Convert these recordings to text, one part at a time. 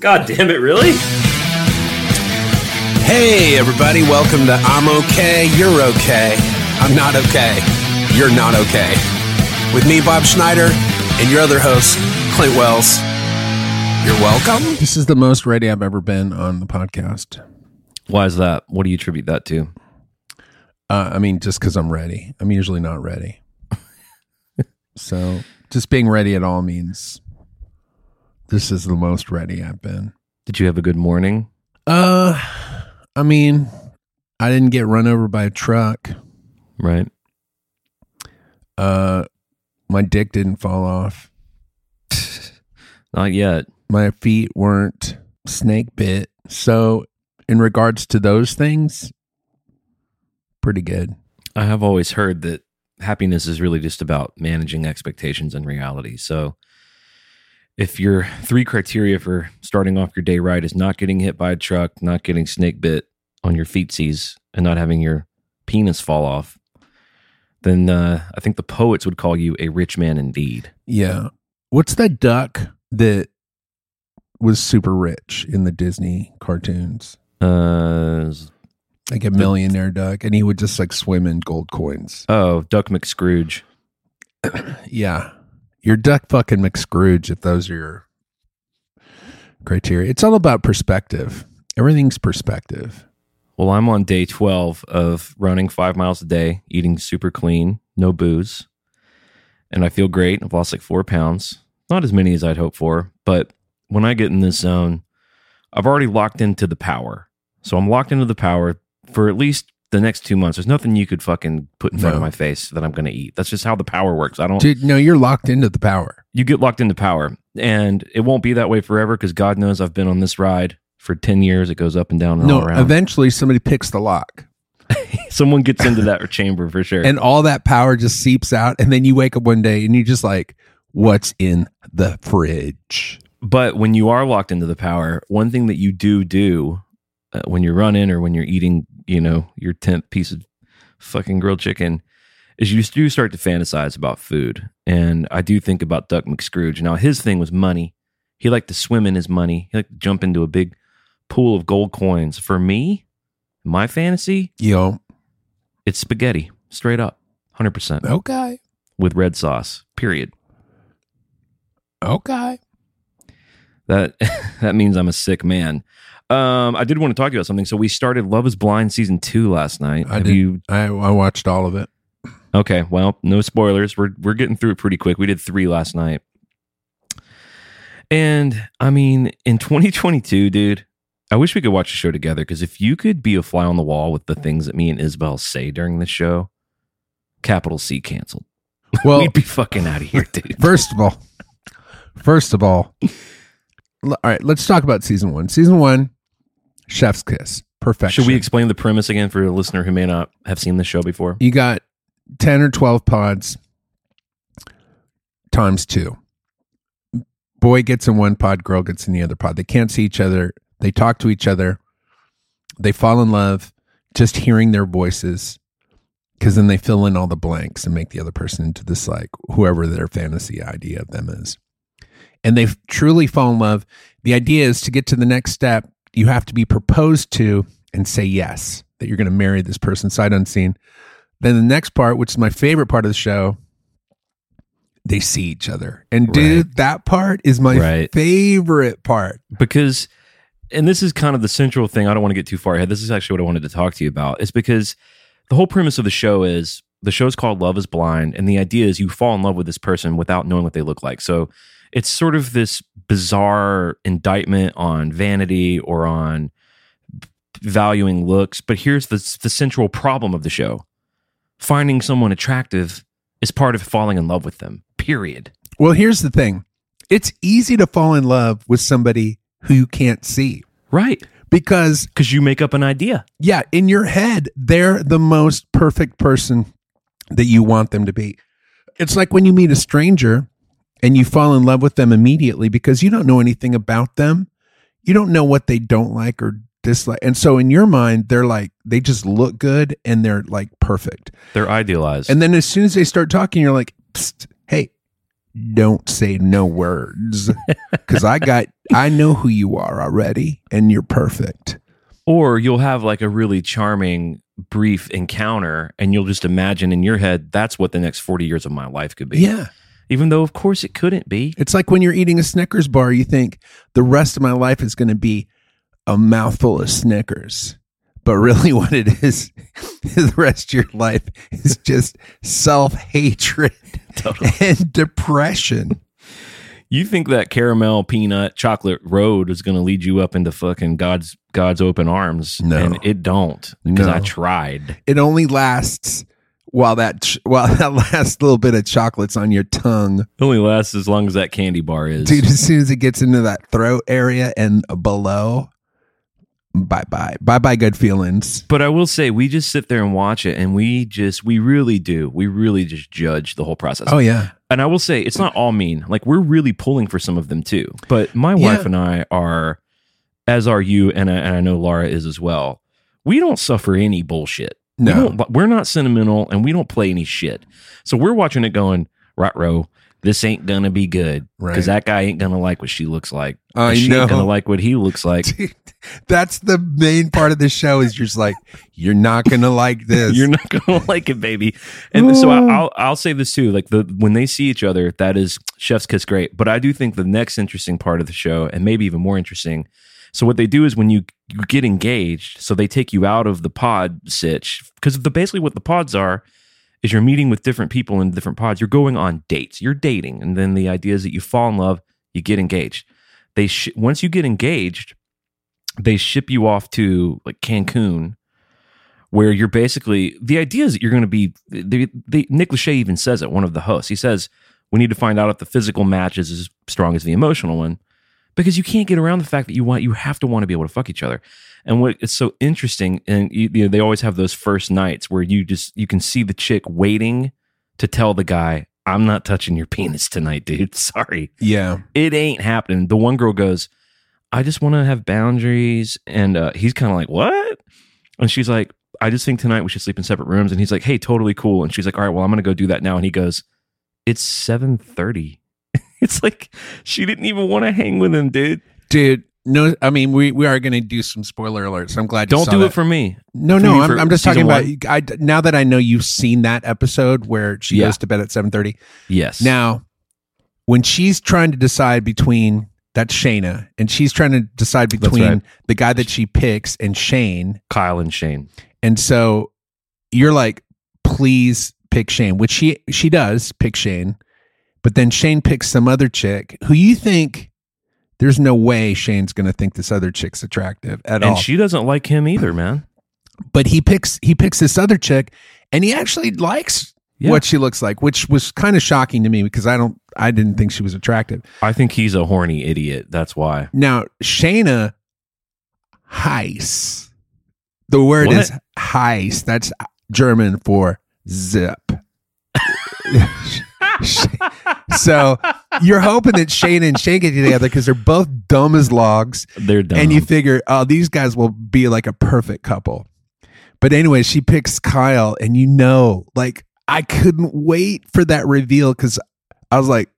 God damn it, really? Hey, everybody, welcome to I'm Okay, You're Okay. I'm not okay. You're not okay. With me, Bob Schneider, and your other host, Clint Wells. You're welcome. This is the most ready I've ever been on the podcast. Why is that? What do you attribute that to? Uh, I mean, just because I'm ready. I'm usually not ready. so just being ready at all means this is the most ready I've been. Did you have a good morning? Uh, I mean, I didn't get run over by a truck. Right. Uh, my dick didn't fall off. Not yet. My feet weren't snake bit. So, in regards to those things, pretty good. I have always heard that happiness is really just about managing expectations and reality. So, if your three criteria for starting off your day right is not getting hit by a truck, not getting snake bit on your feetsies, and not having your penis fall off, then uh, I think the poets would call you a rich man indeed. Yeah. What's that duck that was super rich in the Disney cartoons? Uh, Like a millionaire duck, and he would just like swim in gold coins. oh, Duck McScrooge. Yeah. You're duck fucking McScrooge if those are your criteria. It's all about perspective. Everything's perspective. Well, I'm on day 12 of running five miles a day, eating super clean, no booze. And I feel great. I've lost like four pounds. Not as many as I'd hoped for. But when I get in this zone, I've already locked into the power. So I'm locked into the power for at least the next two months. There's nothing you could fucking put in front of my face that I'm going to eat. That's just how the power works. I don't. Dude, no, you're locked into the power. you get locked into power and it won't be that way forever because god knows i've been on this ride for 10 years it goes up and down and No, all around eventually somebody picks the lock someone gets into that chamber for sure and all that power just seeps out. And then you wake up one day and you're just like, what's in the fridge? but when you are locked into the power one thing that you do do uh, when you're running or when you're eating you know your 10th piece of fucking grilled chicken is you do start to fantasize about food and i do think about duck mcscrooge now his thing was money he liked to swim in his money he liked to jump into a big pool of gold coins for me my fantasy yo, It's spaghetti, straight up, hundred percent okay, with red sauce. Period. okay. That that means I'm a sick man. Um, I did want to talk to you about something. So we started Love Is Blind season two last night. I Have did. you? I, I watched all of it. Okay, well, no spoilers. We're we're getting through it pretty quick. We did three last night, and I mean, in 2022, dude, I wish we could watch the show together. Because if you could be a fly on the wall with the things that me and Isabel say during the show, capital C canceled. Well, We'd be fucking out of here, dude. First of all, first of all, all right, let's talk about season one. Season one, Chef's Kiss, perfection. Should we explain the premise again for a listener who may not have seen the show before? You got 10 or 12 pods times two. Boy gets in one pod, girl gets in the other pod. They can't see each other. They talk to each other. They fall in love just hearing their voices because then they fill in all the blanks and make the other person into this, like, whoever their fantasy idea of them is. And they truly fall in love. The idea is to get to the next step, you have to be proposed to and say yes, that you're going to marry this person sight unseen. Then the next part, which is my favorite part of the show, they see each other. And dude, that part is my Right. favorite part. Because, and this is kind of the central thing. I don't want to get too far ahead. This is actually what I wanted to talk to you about. Is because the whole premise of the show is the show's called Love is Blind. And the idea is you fall in love with this person without knowing what they look like. So it's sort of this bizarre indictment on vanity or on valuing looks. But here's the, the central problem of the show finding someone attractive is part of falling in love with them, period. Well, here's the thing it's easy to fall in love with somebody who you can't see Right. because, Because you make up an idea. yeah, in your head, they're the most perfect person that you want them to be. It's like when you meet a stranger and you fall in love with them immediately because you don't know anything about them. You don't know what they don't like or dislike. And so in your mind, they're like, they just look good and they're like perfect. They're idealized. And then as soon as they start talking, you're like, Psst, hey, don't say no words because I got I know who you are already, and you're perfect. Or you'll have like a really charming brief encounter and you'll just imagine in your head that's what the next 40 years of my life could be. Yeah. Even though of course it couldn't be. It's like when you're eating a Snickers bar, you think the rest of my life is going to be a mouthful of Snickers. But really, what it is, is the rest of your life is just self hatred Totally. and depression. You think that caramel peanut chocolate road is going to lead you up into fucking God's God's open arms No. and it don't because I tried. It only lasts while that ch- while that last little bit of chocolate's on your tongue, It only lasts as long as that candy bar is. dude. As soon as it gets into that throat area and below, bye bye, bye bye, good feelings. But I will say, we just sit there and watch it, and we just, we really do. We really just judge the whole process. Oh yeah, And I will say, it's not all mean. Like, we're really pulling for some of them too. But my Yeah. wife and I are, as are you, and I, and I know Laura is as well. We don't suffer any bullshit. We no, don't- we're not sentimental, and we don't play any shit. So we're watching it going, right, row. This ain't gonna be good Right. because that guy ain't gonna like what she looks like. I she know. ain't gonna like what he looks like. Dude, that's the main part of the show. Is you're just like you're not gonna like this. You're not gonna like it, baby. And so I, I'll I'll say this too. Like the when they see each other, that is chef's kiss great. But I do think the next interesting part of the show, and maybe even more interesting. So what they do is when you, get engaged, so they take you out of the pod sitch because the basically what the pods are is you're meeting with different people in different pods. You're going on dates. You're dating, and then the idea is that you fall in love, you get engaged. They sh- once you get engaged, they ship you off to like Cancun, where you're basically the idea is that you're going to be. They, Nick Lachey even says it. One of the hosts, he says we need to find out if the physical match is as strong as the emotional one, because you can't get around the fact that you want you have to want to be able to fuck each other. And what it's so interesting, and you, you know, they always have those first nights where you just you can see the chick waiting to tell the guy, "I'm not touching your penis tonight, dude. Sorry." yeah, it ain't happening. The one girl goes, I just want to have boundaries. And uh, he's kind of like, what? And she's like, I just think tonight we should sleep in separate rooms. And he's like, hey, totally cool. And she's like, all right, well, I'm going to go do that now. And he goes, it's 7.30. it's like, she didn't even want to hang with him, dude. dude. No, I mean we we are gonna do some spoiler alerts. I'm glad. You Don't do that. it for me. No, for no, I'm, I'm just talking about. I now that I know you've seen that episode where she Yeah. goes to bed at seven thirty. Yes. Now, when she's trying to decide between that's Shayna, and she's trying to decide between right. the guy that she picks and Shane, Kyle and Shane. and so you're like, please pick Shane, which she she does pick Shane, but then Shane picks some other chick who you think there's no way Shane's going to think this other chick's attractive at And all. And she doesn't like him either, man. but he picks he picks this other chick, and he actually likes Yeah. what she looks like, which was kind of shocking to me because I don't I didn't think she was attractive. I think he's a horny idiot. That's why. Now, Shayna Heiss. The word What? is Heiss. That's German for zip. so you're hoping that Shane and Shane get together because they're both dumb as logs. They're done. And you figure, oh, these guys will be like a perfect couple. But anyway, she picks Kyle, and you know, like, I couldn't wait for that reveal because I was like,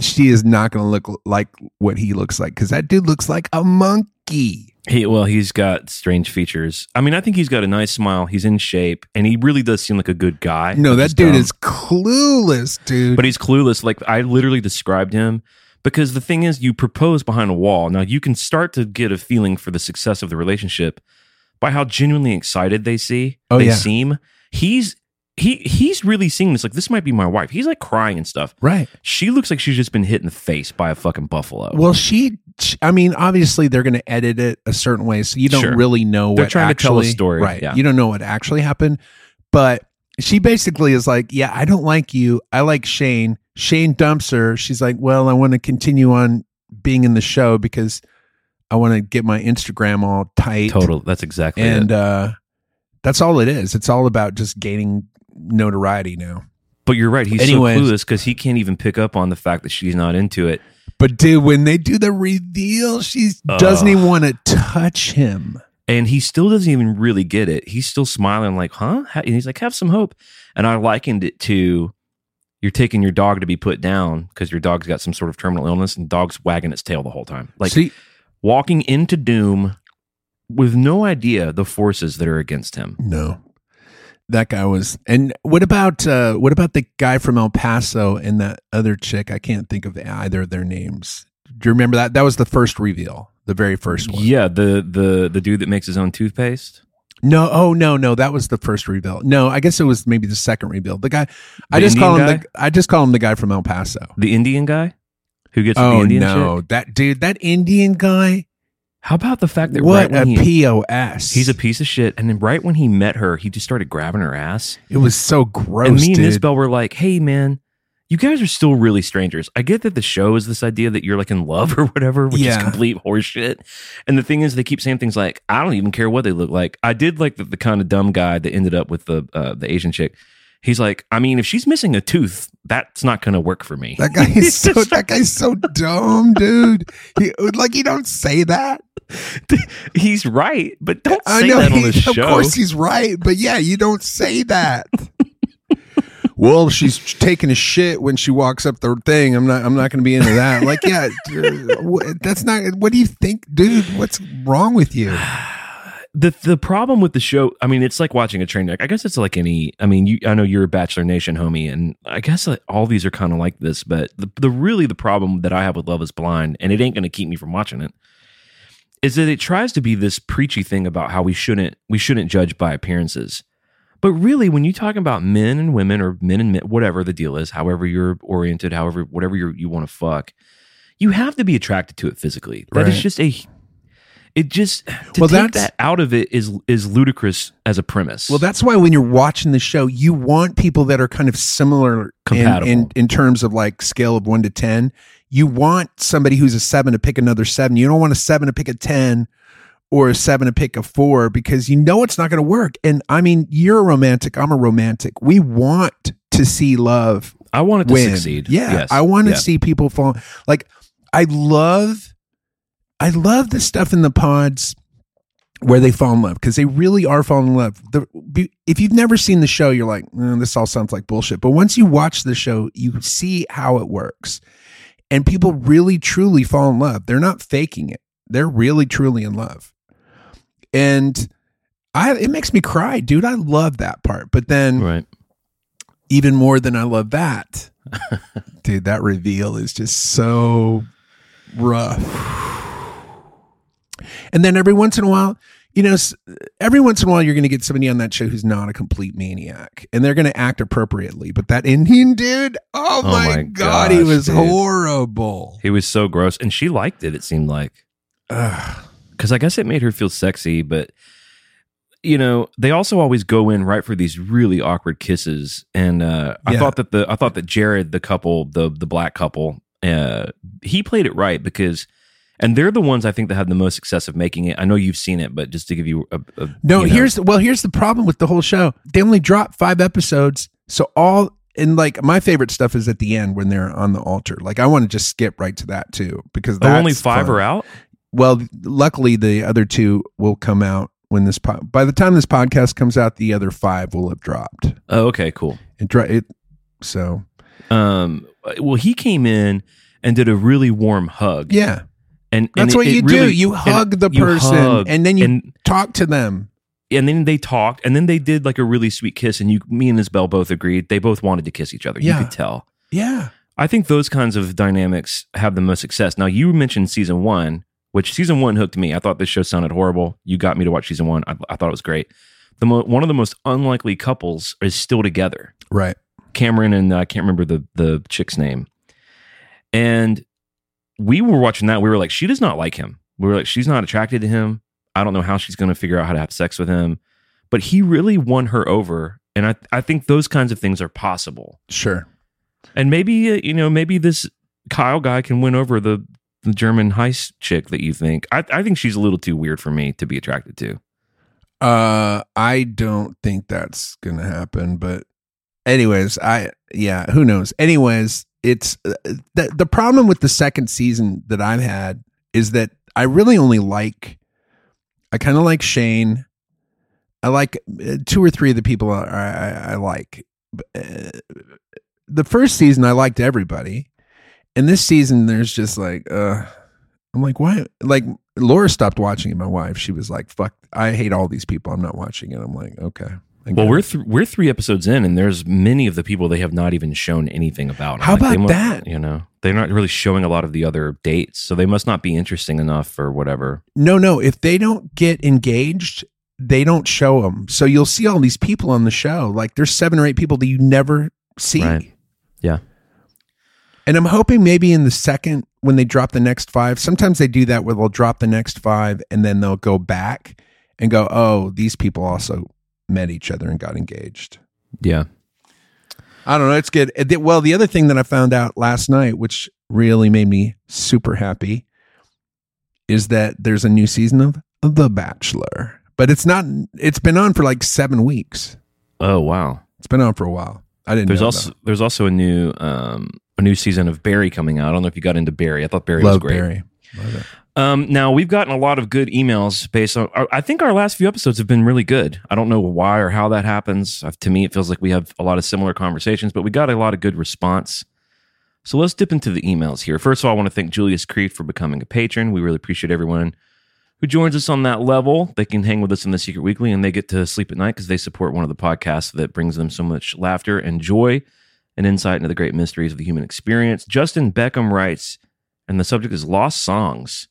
she is not going to look like what he looks like because that dude looks like a monkey. He well, he's got strange features. I mean, I think he's got a nice smile. He's in shape, and he really does seem like a good guy. No, that dude dumb. is clueless, dude. But he's clueless. Like I literally described him because the thing is, you propose behind a wall. Now you can start to get a feeling for the success of the relationship by how genuinely excited they see. Oh, they yeah. seem. He's he he's really seeing this. Like this might be my wife. He's like crying and stuff. right. She looks like she's just been hit in the face by a fucking buffalo. Well, she, I mean, obviously they're going to edit it a certain way, so you don't Sure. really know They're what trying to tell a story, right? yeah. You don't know what actually happened, but she basically is like, "Yeah, I don't like you. I like Shane. Shane dumps her. She's like, "Well, I want to continue on being in the show because I want to get my Instagram all tight." Total. That's exactly and it. uh, that's all it is. It's all about just gaining notoriety now. But you're right. He's Anyways. so clueless because he can't even pick up on the fact that she's not into it. But dude, when they do the reveal, she doesn't even want to touch him. And he still doesn't even really get it. He's still smiling, like, huh? And he's like, have some hope. And I likened it to you're taking your dog to be put down because your dog's got some sort of terminal illness and the dog's wagging its tail the whole time. Like See, walking into doom with no idea the forces that are against him. no, that guy was. And what about uh, what about the guy from El Paso and that other chick? I can't think of either of their names. Do you remember that? That was the first reveal, the very first one. Yeah, the the the dude that makes his own toothpaste. No, oh no, no, that was the first reveal. No, I guess it was maybe the second reveal. The guy, I The just call him Indian the, I just call him the guy from El Paso. The Indian guy who gets Oh the Indian no, chick. that dude, that Indian guy. How about the fact that What right a he, pos. he's a piece of shit, and then right when he met her, he just started grabbing her ass. It was so gross, and me dude. and Isabel were like, "Hey, man." You guys are still really strangers. I get that the show is this idea that you're like in love or whatever, which Yeah. is complete horseshit. And the thing is, they keep saying things like, "I don't even care what they look like." I did like the, the kind of dumb guy that ended up with the uh, the Asian chick. He's like, I mean, if she's missing a tooth, that's not going to work for me. That guy is so that guy's so dumb, dude. He, like you don't say that. He's right, but don't I say know that on the show. Of course he's right, but yeah, you don't say that. well, she's taking a shit when she walks up the thing. I'm not. I'm not going to be into that. Like, yeah, that's not. What do you think, dude? What's wrong with you? the the problem with the show, I mean, it's like watching a train wreck. I guess it's like any. I mean, you, I know you're a Bachelor Nation homie, and I guess like, all these are kind of like this. But the the really the problem that I have with Love Is Blind, and it ain't going to keep me from watching it, is that it tries to be this preachy thing about how we shouldn't we shouldn't judge by appearances. But really, when you're talking about men and women, or men and men, whatever the deal is, however you're oriented, however whatever you you want to fuck, you have to be attracted to it physically. That is Right. just a. It just to Well, take that out of it is is ludicrous as a premise. Well, that's why when you're watching the show, you want people that are kind of similar in, Compatible. in, in terms of like scale of one to 10. You want somebody who's a seven to pick another seven. You don't want a seven to pick a 10 or a seven to pick a four because you know it's not going to work. And I mean, you're a romantic. I'm a romantic. We want to see love I want it to win. succeed. Yeah. Yes. I want to Yeah. see people fall. Like, I love, I love the stuff in the pods where they fall in love because they really are falling in love. The, if you've never seen the show, you're like, "Mm, this all sounds like bullshit. But once you watch the show, you see how it works. And people really, truly fall in love. They're not faking it, they're really, truly in love. And I, it makes me cry, dude. I love that part. But then, Right. even more than I love that. Dude, that reveal is just so rough. And then every once in a while, you know, every once in a while, you're going to get somebody on that show who's not a complete maniac and they're going to act appropriately. But that Indian dude, oh, Oh my, my God, he was dude. horrible. He was so gross, and she liked it. It seemed like because I guess it made her feel sexy, but you know they also always go in right for these really awkward kisses. And uh, I Yeah. thought that the I thought that Jarrette, the couple, the the black couple, uh, he played it right because. And they're the ones I think that have the most success of making it. I know you've seen it, but just to give you a, a No, you know- here's well, here's the problem with the whole show. They only dropped five episodes, so all and like my favorite stuff is at the end when they're on the altar. Like I want to just skip right to that too because Oh, only five fun. are out. Well, luckily the other two will come out when this po- by the time this podcast comes out, the other five will have dropped. Oh, okay, cool. It so Um, well, he came in and did a really warm hug. yeah, and, that's what it you really- do. You hug the person hug, and then you and talk to them. and then they talked, and then they did like a really sweet kiss, and you, me and Isabel both agreed they both wanted to kiss each other. Yeah. You could tell. Yeah, I think those kinds of dynamics have the most success. Now, you mentioned season one, which season one hooked me. I thought this show sounded horrible. You got me to watch season one. I, I thought it was great. The mo- one of the most unlikely couples is still together. right. Cameron and uh, I can't remember the the chick's name. And we were watching that. We were like, she does not like him. We were like, she's not attracted to him. I don't know how she's going to figure out how to have sex with him. But he really won her over, and I I think those kinds of things are possible. Sure. And maybe uh, you know maybe this Kyle guy can win over the the German heist chick that you think. I I think she's a little too weird for me to be attracted to. Uh, I don't think that's gonna happen. But, anyways, I yeah, who knows? Anyways, it's uh, the the problem with the second season that I've had is that I really only like. I kind of like Shane. I like uh, two or three of the people I, I, I like, uh, the first season I liked everybody, and this season there's just like, uh, I'm like, why? Like Laura stopped watching it. My wife, she was like, "Fuck, I hate all these people. I'm not watching it." I'm like, okay. I Well, we're th- we're three episodes in, and there's many of the people they have not even shown anything about. How they about mu- that? You know, they're not really showing a lot of the other dates, so they must not be interesting enough or whatever. no, no. If they don't get engaged, they don't show them. So you'll see all these people on the show. Like there's seven or eight people that you never see. Right. Yeah. And I'm hoping maybe in the second when they drop the next five, sometimes they do that where they'll drop the next five and then they'll go back and go, oh, these people also met each other and got engaged. Yeah. I don't know. It's good. Well, the other thing that I found out last night, which really made me super happy, is that there's a new season of The Bachelor. But it's not, it's been on for like seven weeks. Oh wow. It's been on for a while. I didn't There's know also that. there's also a new um a new season of Barry coming out. I don't know if you got into Barry. I thought Barry Love was great. Barry. Um, now we've gotten a lot of good emails based on. I think our last few episodes have been really good. I don't know why or how that happens. Uh, To me, it feels like we have a lot of similar conversations, but we got a lot of good response. So let's dip into the emails here. First of all, I want to thank Julius Creed for becoming a patron. We really appreciate everyone who joins us on that level. They can hang with us in the Secret Weekly and they get to sleep at night because they support one of the podcasts that brings them so much laughter and joy and insight into the great mysteries of the human experience. Justin Beckham writes, and the subject is lost songs.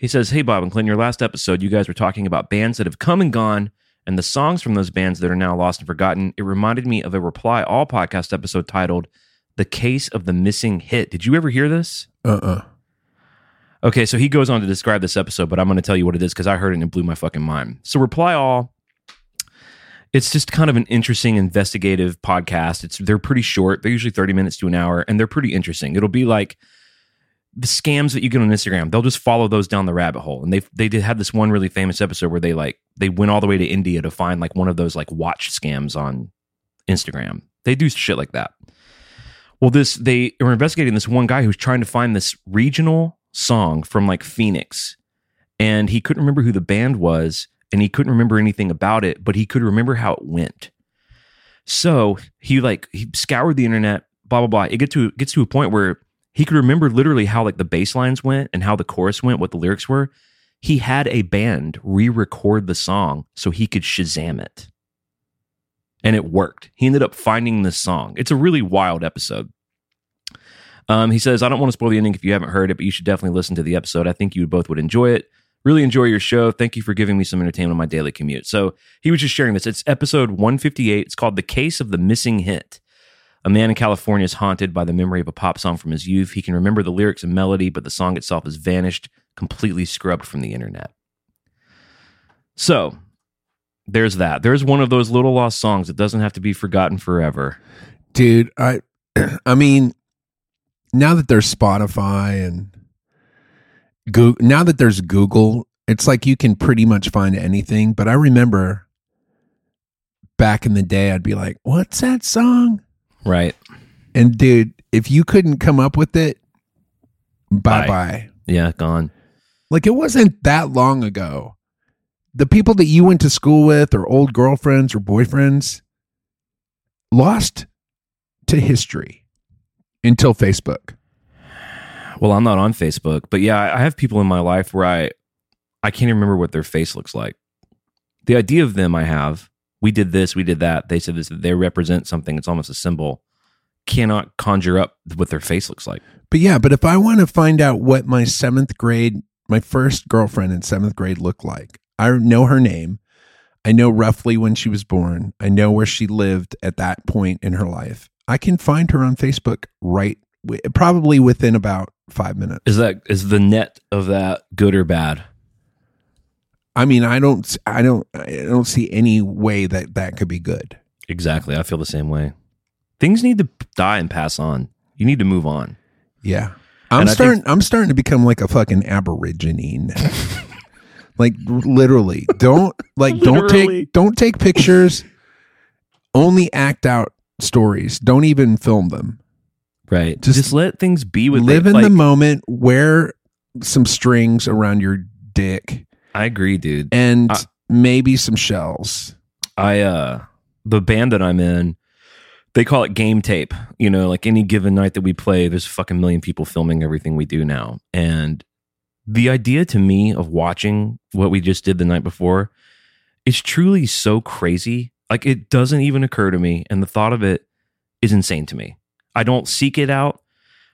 He says, Hey, Bob and Clint, your last episode, you guys were talking about bands that have come and gone and the songs from those bands that are now lost and forgotten. It reminded me of a Reply All podcast episode titled The Case of the Missing Hit. Did you ever hear this? Uh-uh. Okay, so he goes on to describe this episode, but I'm going to tell you what it is because I heard it and it blew my fucking mind. So, Reply All, it's just kind of an interesting investigative podcast. It's they're pretty short. They're usually 30 minutes to an hour, and they're pretty interesting. It'll be like the scams that you get on Instagram. They'll just follow those down the rabbit hole. And they they did had this one really famous episode where they like they went all the way to India to find like one of those like watch scams on Instagram. They do shit like that. Well, this they were investigating this one guy who's trying to find this regional song from like Phoenix, and he couldn't remember who the band was, and he couldn't remember anything about it, but he could remember how it went. So he like he scoured the internet, blah blah blah. It get to gets to a point where he could remember literally how like the bass lines went and how the chorus went, what the lyrics were. He had a band re-record the song so he could Shazam it. And it worked. He ended up finding this song. It's a really wild episode. Um, he says, I don't want to spoil the ending if you haven't heard it, but you should definitely listen to the episode. I think you both would enjoy it. Really enjoy your show. Thank you for giving me some entertainment on my daily commute. So he was just sharing this. It's episode 158. It's called The Case of the Missing Hit. A man in California is haunted by the memory of a pop song from his youth. He can remember the lyrics and melody, but the song itself has vanished, completely scrubbed from the internet. So there's that. There's one of those little lost songs that doesn't have to be forgotten forever. dude i i mean now that there's spotify and google now that there's google it's like you can pretty much find anything but i remember back in the day i'd be like what's that song Right. and dude if you couldn't come up with it bye Bye. Yeah, gone. like it wasn't that long ago the people that you went to school with or old girlfriends or boyfriends lost to history until facebook Well, I'm not on Facebook, but yeah, I I have people in my life where I I can't even remember what their face looks like. The idea of them I have, we did this, we did that. They said this, they represent something. It's almost a symbol. Cannot conjure up what their face looks like. But yeah, but if I want to find out what my seventh grade, my first girlfriend in seventh grade looked like, I know her name. I know roughly when she was born. I know where she lived at that point in her life. I can find her on Facebook right, probably within about five minutes. Is that is the net of that good or bad? I mean, I don't, I don't, I don't see any way that that could be good. Exactly. I feel the same way. Things need to die and pass on. You need to move on. Yeah. I'm And I starting I'm starting to become like a fucking aborigine like literally. Don't like don't take don't take pictures. Only act out stories. Don't even film them. Right. Just Just, let things be with Live it. in Like, the moment, wear some strings around your dick I agree, dude. and I- maybe some shells. I uh the band that I'm in, they call it game tape. You know, like any given night that we play, there's a fucking million people filming everything we do now. And the idea to me of watching what we just did the night before is truly so crazy. Like it doesn't even occur to me. And the thought of it is insane to me. I don't seek it out.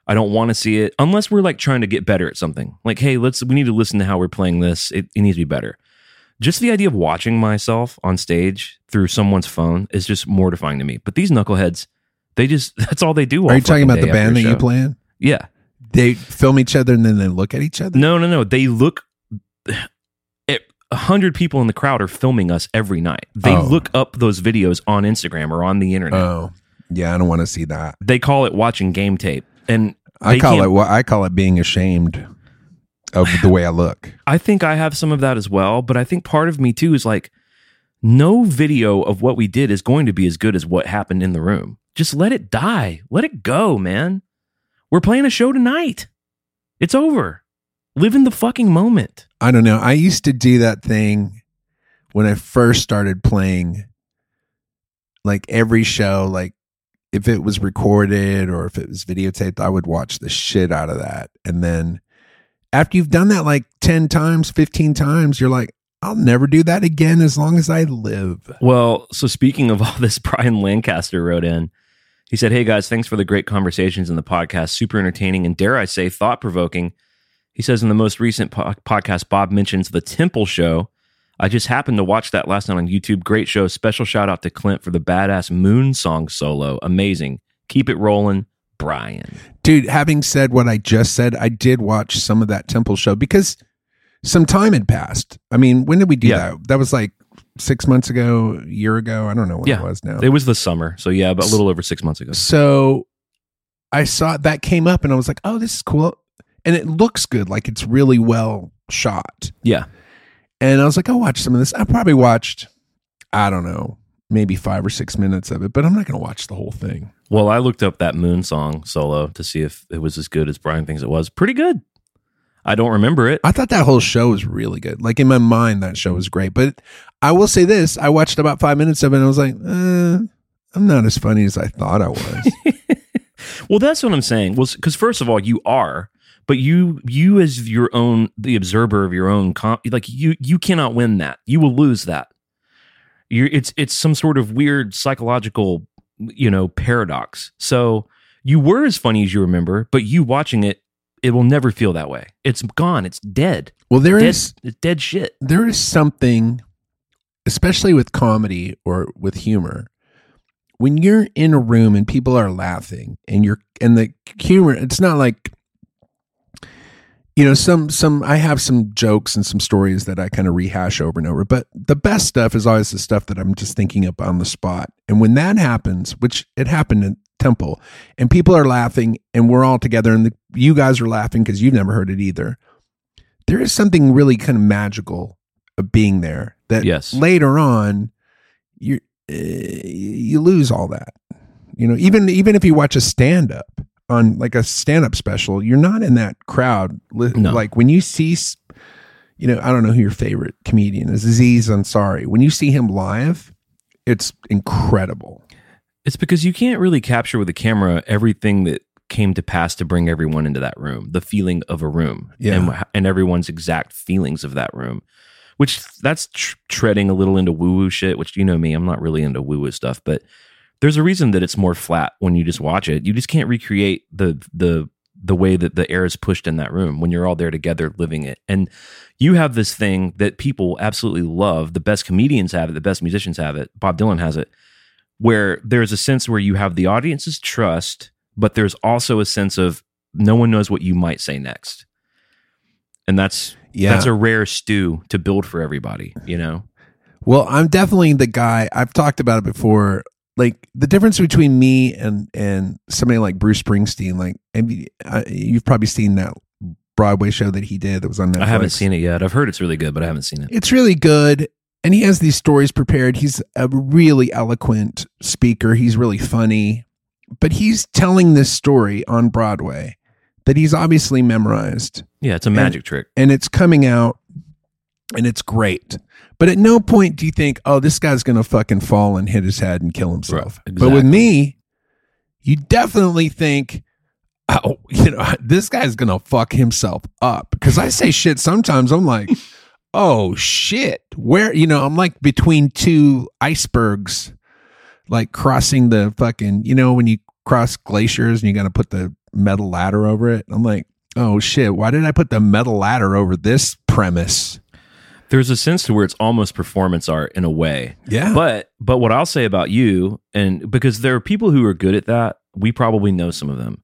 I don't want to see it unless we're like trying to get better at something. Like, hey, let's we need to listen to how we're playing this. It, it needs to be better. Just the idea of watching myself on stage through someone's phone is just mortifying to me. But these knuckleheads, they just that's all they do. all Are you talking about the band that you play in? Yeah. They film each other and then they look at each other. No, no, no. They look. A hundred people in the crowd are filming us every night. They Oh. look up those videos on Instagram or on the internet. Oh, yeah. I don't want to see that. they call it watching game tape, and I call it what I call it being ashamed of the way I look. I think I have some of that as well, but I think part of me too is like, no video of what we did is going to be as good as what happened in the room. Just let it die. Let it go, man. We're playing a show tonight. It's over. Live in the fucking moment. I don't know. I used to do that thing when I first started playing. Like every show, like if it was recorded or if it was videotaped, I would watch the shit out of that. And then after you've done that like 10 times, 15 times, you're like, I'll never do that again as long as I live. Well, so speaking of all this, Brian Lancaster wrote in. He said, Hey guys, thanks for the great conversations in the podcast. Super entertaining and dare I say, thought provoking. He says, In the most recent po- podcast, Bob mentions the Temple Show. I just happened to watch that last night on YouTube. Great show. Special shout out to Clint for the badass Moon Song solo. Amazing. Keep it rolling, Brian. Dude, having said what I just said, I did watch some of that temple show because some time had passed. I mean, when did we do Yeah. that? That was like six months ago, a year ago. I don't know when Yeah. it was now. It was the summer. So, yeah, but a little over six months ago. So I saw that came up and I was like, oh, this is cool. And it looks good. Like it's really well shot. Yeah. And I was like, I'll watch some of this. I probably watched, I don't know, maybe five or six minutes of it, but I'm not going to watch the whole thing. Well, I looked up that Moon Song solo to see if it was as good as Brian thinks it was. Pretty good. I don't remember it. I thought that whole show was really good. Like in my mind, that show was great. But I will say this I watched about five minutes of it and I was like, eh, I'm not as funny as I thought I was. Well, that's what I'm saying. Well, because first of all, you are, but you you as your own the observer of your own comp, like you you cannot win that. You will lose that. You're it's it's some sort of weird psychological you know paradox. So you were as funny as you remember, but you watching it, it will never feel that way. It's gone. It's dead. well, there Dead. is It's dead shit. there is something, especially with comedy or with humor, when you're in a room and people are laughing and you're and the humor, it's not like you know some some I have some jokes and some stories that I kind of rehash over and over, but the best stuff is always the stuff that I'm just thinking up on the spot. And when that happens, which it happened in Temple, and people are laughing and we're all together and the, you guys are laughing because you've never heard it either. There is something really kind of magical of being there that Yes. later on you uh, you lose all that. You know, even even if you watch a stand up on like a stand up special, you're not in that crowd. No. Like when you see, you know, I don't know who your favorite comedian is, Aziz Ansari. When you see him live, it's incredible. It's because you can't really capture with a camera everything that came to pass to bring everyone into that room, the feeling of a room, Yeah. and and everyone's exact feelings of that room. Which that's tr- treading a little into woo woo shit. Which you know me, I'm not really into woo woo stuff, but there's a reason that it's more flat when you just watch it. You just can't recreate the the the way that the air is pushed in that room when you're all there together living it. And you have this thing that people absolutely love. The best comedians have it, the best musicians have it. Bob Dylan has it where there's a sense where you have the audience's trust, but there's also a sense of no one knows what you might say next. And that's Yeah. that's a rare stew to build for everybody, you know? Well, I'm definitely the guy. I've talked about it before. Like the difference between me and and somebody like Bruce Springsteen. Like, uh, you've probably seen that Broadway show that he did that was on Netflix. I haven't seen it yet. I've heard it's really good, but I haven't seen it. It's really good, and he has these stories prepared. He's a really eloquent speaker. He's really funny, but he's telling this story on Broadway that he's obviously memorized Yeah, it's a magic trick. and it's coming out and it's great. But at no point do you think, oh, this guy's going to fucking fall and hit his head and kill himself. Right, But with me, you definitely think, oh, you know, this guy's gonna fuck himself up. Because I say shit sometimes. I'm like, oh shit, where you know, I'm like between two icebergs, like crossing the fucking, you know, when you cross glaciers and you got to put the metal ladder over it. I'm like, oh shit, why did I put the metal ladder over this premise? There's a sense to where it's almost performance art in a way. Yeah. But but what I'll say about you, and because there are people who are good at that, we probably know some of them.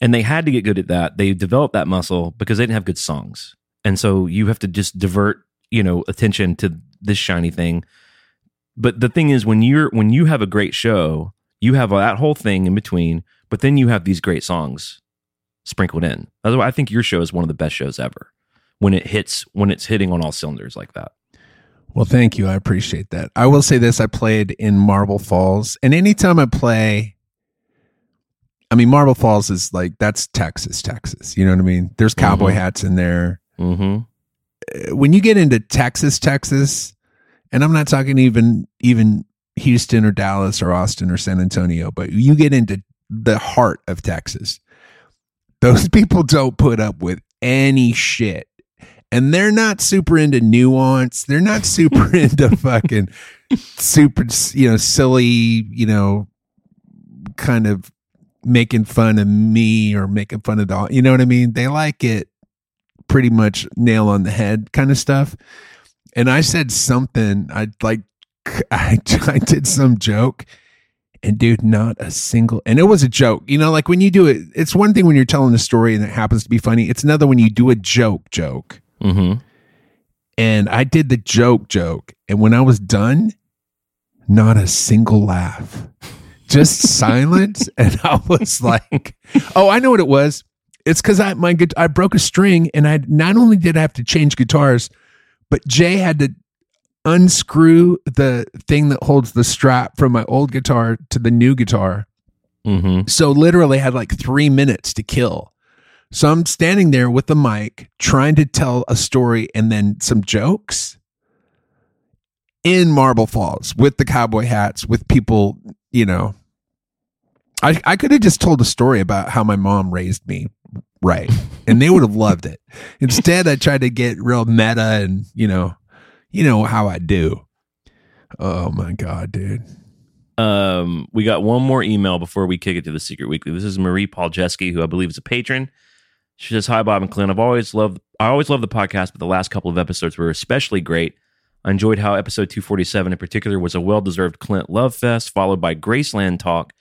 And they had to get good at that. They developed that muscle because they didn't have good songs. And so you have to just divert, you know, attention to this shiny thing. But the thing is when you're when you have a great show, you have that whole thing in between, but then you have these great songs sprinkled in. Otherwise, I think your show is one of the best shows ever when it hits when it's hitting on all cylinders like that. Well, thank you. I appreciate that. I will say this I played in Marble Falls, and anytime I play, I mean, Marble Falls is like, that's Texas, Texas. You know what I mean? There's cowboy Mhm. hats in there. Mm-hmm. Uh, When you get into Texas, Texas, and I'm not talking even, even Houston or Dallas or Austin or San Antonio, but you get into the heart of Texas, those people don't put up with any shit. And they're not super into nuance. They're not super into fucking super, you know, silly, you know, kind of making fun of me or making fun of the, you know what I mean? They like it pretty much nail on the head kind of stuff. And I said something, I like, I, I did some joke and dude, not a single, and it was a joke. You know, like when you do it, it's one thing when you're telling a story and it happens to be funny. It's another when you do a joke joke. Mm-hmm. And I did the joke joke. And when I was done, not a single laugh, just silence. And I was like, oh, I know what it was. It's because I my I broke a string, and I not only did I have to change guitars, but Jay had to unscrew the thing that holds the strap from my old guitar to the new guitar. Mm-hmm. So literally had like three minutes to kill. So I'm standing there with the mic trying to tell a story and then some jokes in Marble Falls with the cowboy hats, with people, you know. I, I could have just told a story about how my mom raised me right and they would have loved it. Instead, I tried to get real meta and, you know, you know how I do. Oh my God, dude. Um, we got one more email before we kick it to the secret weekly. This is Marie Pauljeski, who I believe is a patron. She says, "Hi, Bob and Clint. I've always loved, I always loved the podcast, but the last couple of episodes were especially great. I enjoyed how episode 247 in particular was a well-deserved Clint love fest, followed by Graceland talk,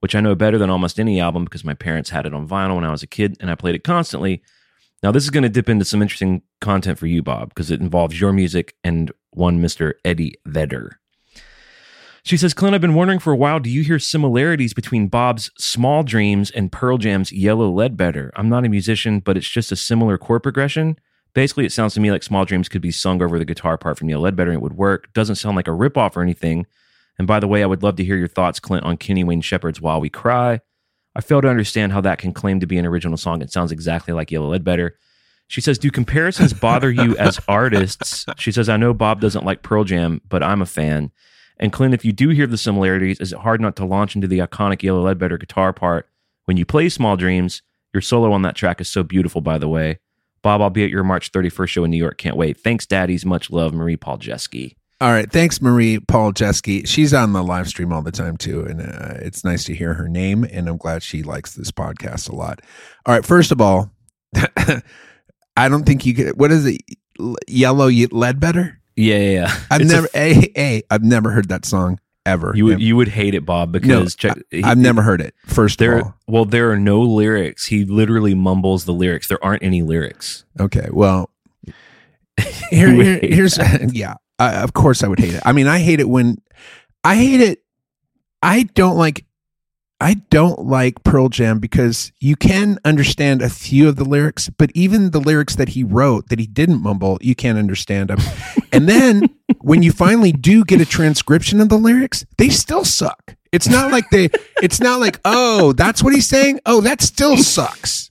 which I know better than almost any album because my parents had it on vinyl when I was a kid and I played it constantly. Now, this is going to dip into some interesting content for you, Bob, because it involves your music and one Mr. Eddie Vedder." She says, Clint, I've been wondering for a while, do you hear similarities between Bob's Small Dreams and Pearl Jam's Yellow Ledbetter? I'm not a musician, but it's just a similar chord progression. Basically, it sounds to me like Small Dreams could be sung over the guitar part from Yellow Ledbetter and it would work. Doesn't sound like a ripoff or anything. And by the way, I would love to hear your thoughts, Clint, on Kenny Wayne Shepherd's While We Cry. I fail to understand how that can claim to be an original song. It sounds exactly like Yellow Ledbetter. She says, Do comparisons bother you as artists? She says, I know Bob doesn't like Pearl Jam, but I'm a fan. And Clint, if you do hear the similarities, is it hard not to launch into the iconic Yellow Ledbetter guitar part when you play Small Dreams? Your solo on that track is so beautiful, by the way. Bob, I'll be at your March 31st show in New York. Can't wait. Thanks, daddies. Much love, Marie Pauljeski. All right. Thanks, Marie Pauljeski. She's on the live stream all the time, too. And uh, it's nice to hear her name. And I'm glad she likes this podcast a lot. All right. First of all, I don't think you get what is it? Yellow Ledbetter? Yeah, yeah, yeah. I've It's never, a, a, I've never heard that song ever. you would you would hate it, Bob, because check, he- I've never heard it. First of there. all. Well, there are no lyrics. He literally mumbles the lyrics. There aren't any lyrics. Okay. Well, here, here- here's yeah. Uh, of course, I would hate it. I mean, I hate it when I hate it. I don't like. I don't like Pearl Jam because you can understand a few of the lyrics, but even the lyrics that he wrote that he didn't mumble, you can't understand them. and then when you finally do get a transcription of the lyrics, they still suck. It's not like they. It's not like oh, that's what he's saying. Oh, that still sucks.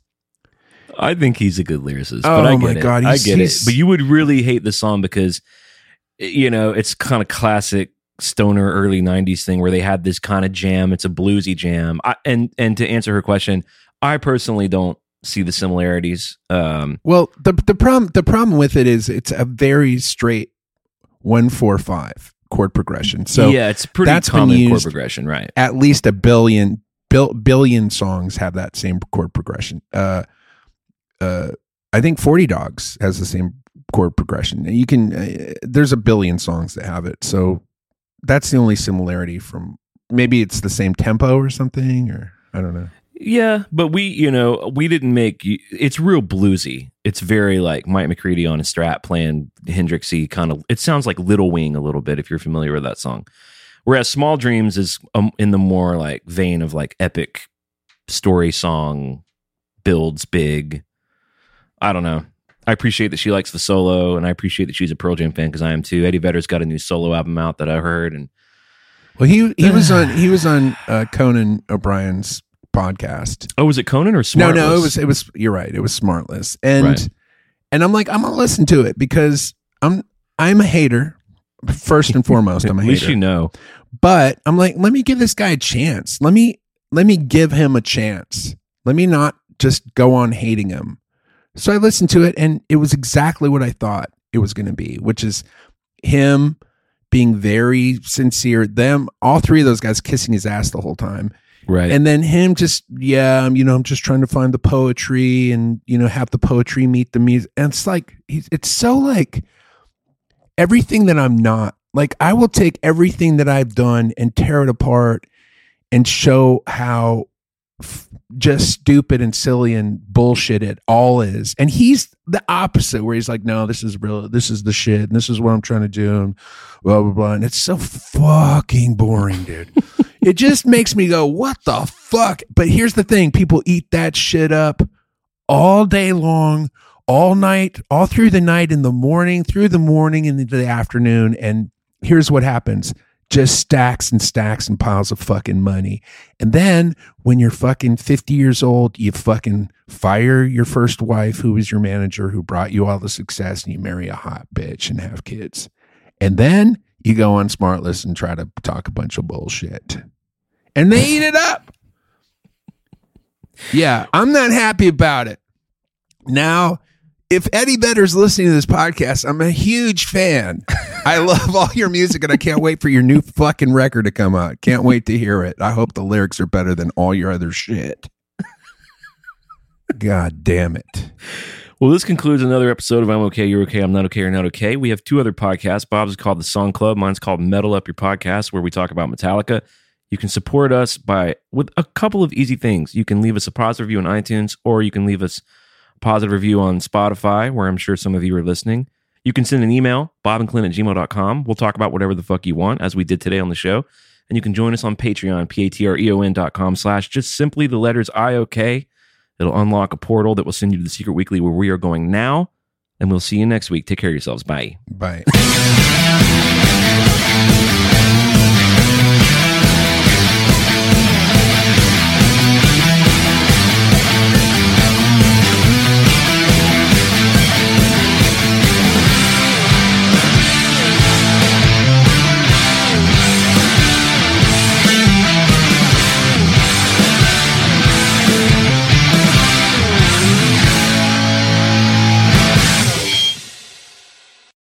I think he's a good lyricist, Oh but I oh get my it. God, I he's- get it. But you would really hate the song because you know it's kind of classic stoner early 90s thing where they had this kind of jam it's a bluesy jam I, and and to answer her question i personally don't see the similarities um Well, the the problem the problem with it is it's a very straight one four five chord progression. So yeah it's pretty that's common chord progression right at least a billion bil, billion songs have that same chord progression. Uh, uh, I think Forty Dogs has the same chord progression. You can uh, there's a billion songs that have it. So that's the only similarity from maybe it's the same tempo or something or I don't know. Yeah, but we, you know, we didn't make it's real bluesy. It's very like Mike McCready on a strat playing Hendrixy kind of. It sounds like Little Wing a little bit if you're familiar with that song. Whereas Small Dreams is um, in the more like vein of like epic story song, builds big. I don't know. I appreciate that she likes the solo, and I appreciate that she's a Pearl Jam fan because I am too. Eddie Vedder's got a new solo album out that I heard, and Well, he he was on he was on uh, Conan O'Brien's podcast. oh, was it Conan or No, Smartless? no, it was it was. You're right. It was Smartless, and Right. and I'm like I'm gonna listen to it because I'm I'm a hater. First and foremost, I'm a At least hater. you know. But I'm like, let me give this guy a chance. Let me let me give him a chance. Let me not just go on hating him. So I listened to it, and it was exactly what I thought it was going to be, which is him being very sincere. Them, all three of those guys kissing his ass the whole time Right. and then him just yeah you know i'm just trying to find the poetry and you know have the poetry meet the music and it's like he's- it's so like everything that i'm not like i will take everything that i've done and tear it apart and show how f- just stupid and silly and bullshit it all is and he's the opposite where he's like no this is real this is the shit and this is what i'm trying to do and blah blah blah and it's so fucking boring dude it just makes me go, what the fuck? But here's the thing people eat that shit up all day long, all night, all through the night, in the morning, through the morning, into the afternoon. And here's what happens just stacks and stacks and piles of fucking money. And then when you're fucking 50 years old, you fucking fire your first wife, who was your manager, who brought you all the success, and you marry a hot bitch and have kids. And then you go on Smartless and try to talk a bunch of bullshit. And they eat it up. Yeah, I'm not happy about it. Now, if Eddie Vedder's listening to this podcast, I'm a huge fan. I love all your music and I can't wait for your new fucking record to come out. Can't wait to hear it. I hope the lyrics are better than all your other shit. God damn it. Well, this concludes another episode of I'm Okay, You're Okay, I'm Not Okay, You're Not Okay. We have two other podcasts. Bob's is called The Song Club. Mine's called Metal Up Your Podcast, where we talk about Metallica. You can support us by with a couple of easy things. You can leave us a positive review on iTunes, or you can leave us positive review on Spotify, where I'm sure some of you are listening. You can send an email, bobandclint at gmail.com. We'll talk about whatever the fuck you want, as we did today on the show. And you can join us on Patreon, P-A-T-R-E-O-N dot com slash just simply the letters I-O-K. It'll unlock a portal that will send you to the Secret Weekly where we are going now. And we'll see you next week. Take care of yourselves. Bye. Bye.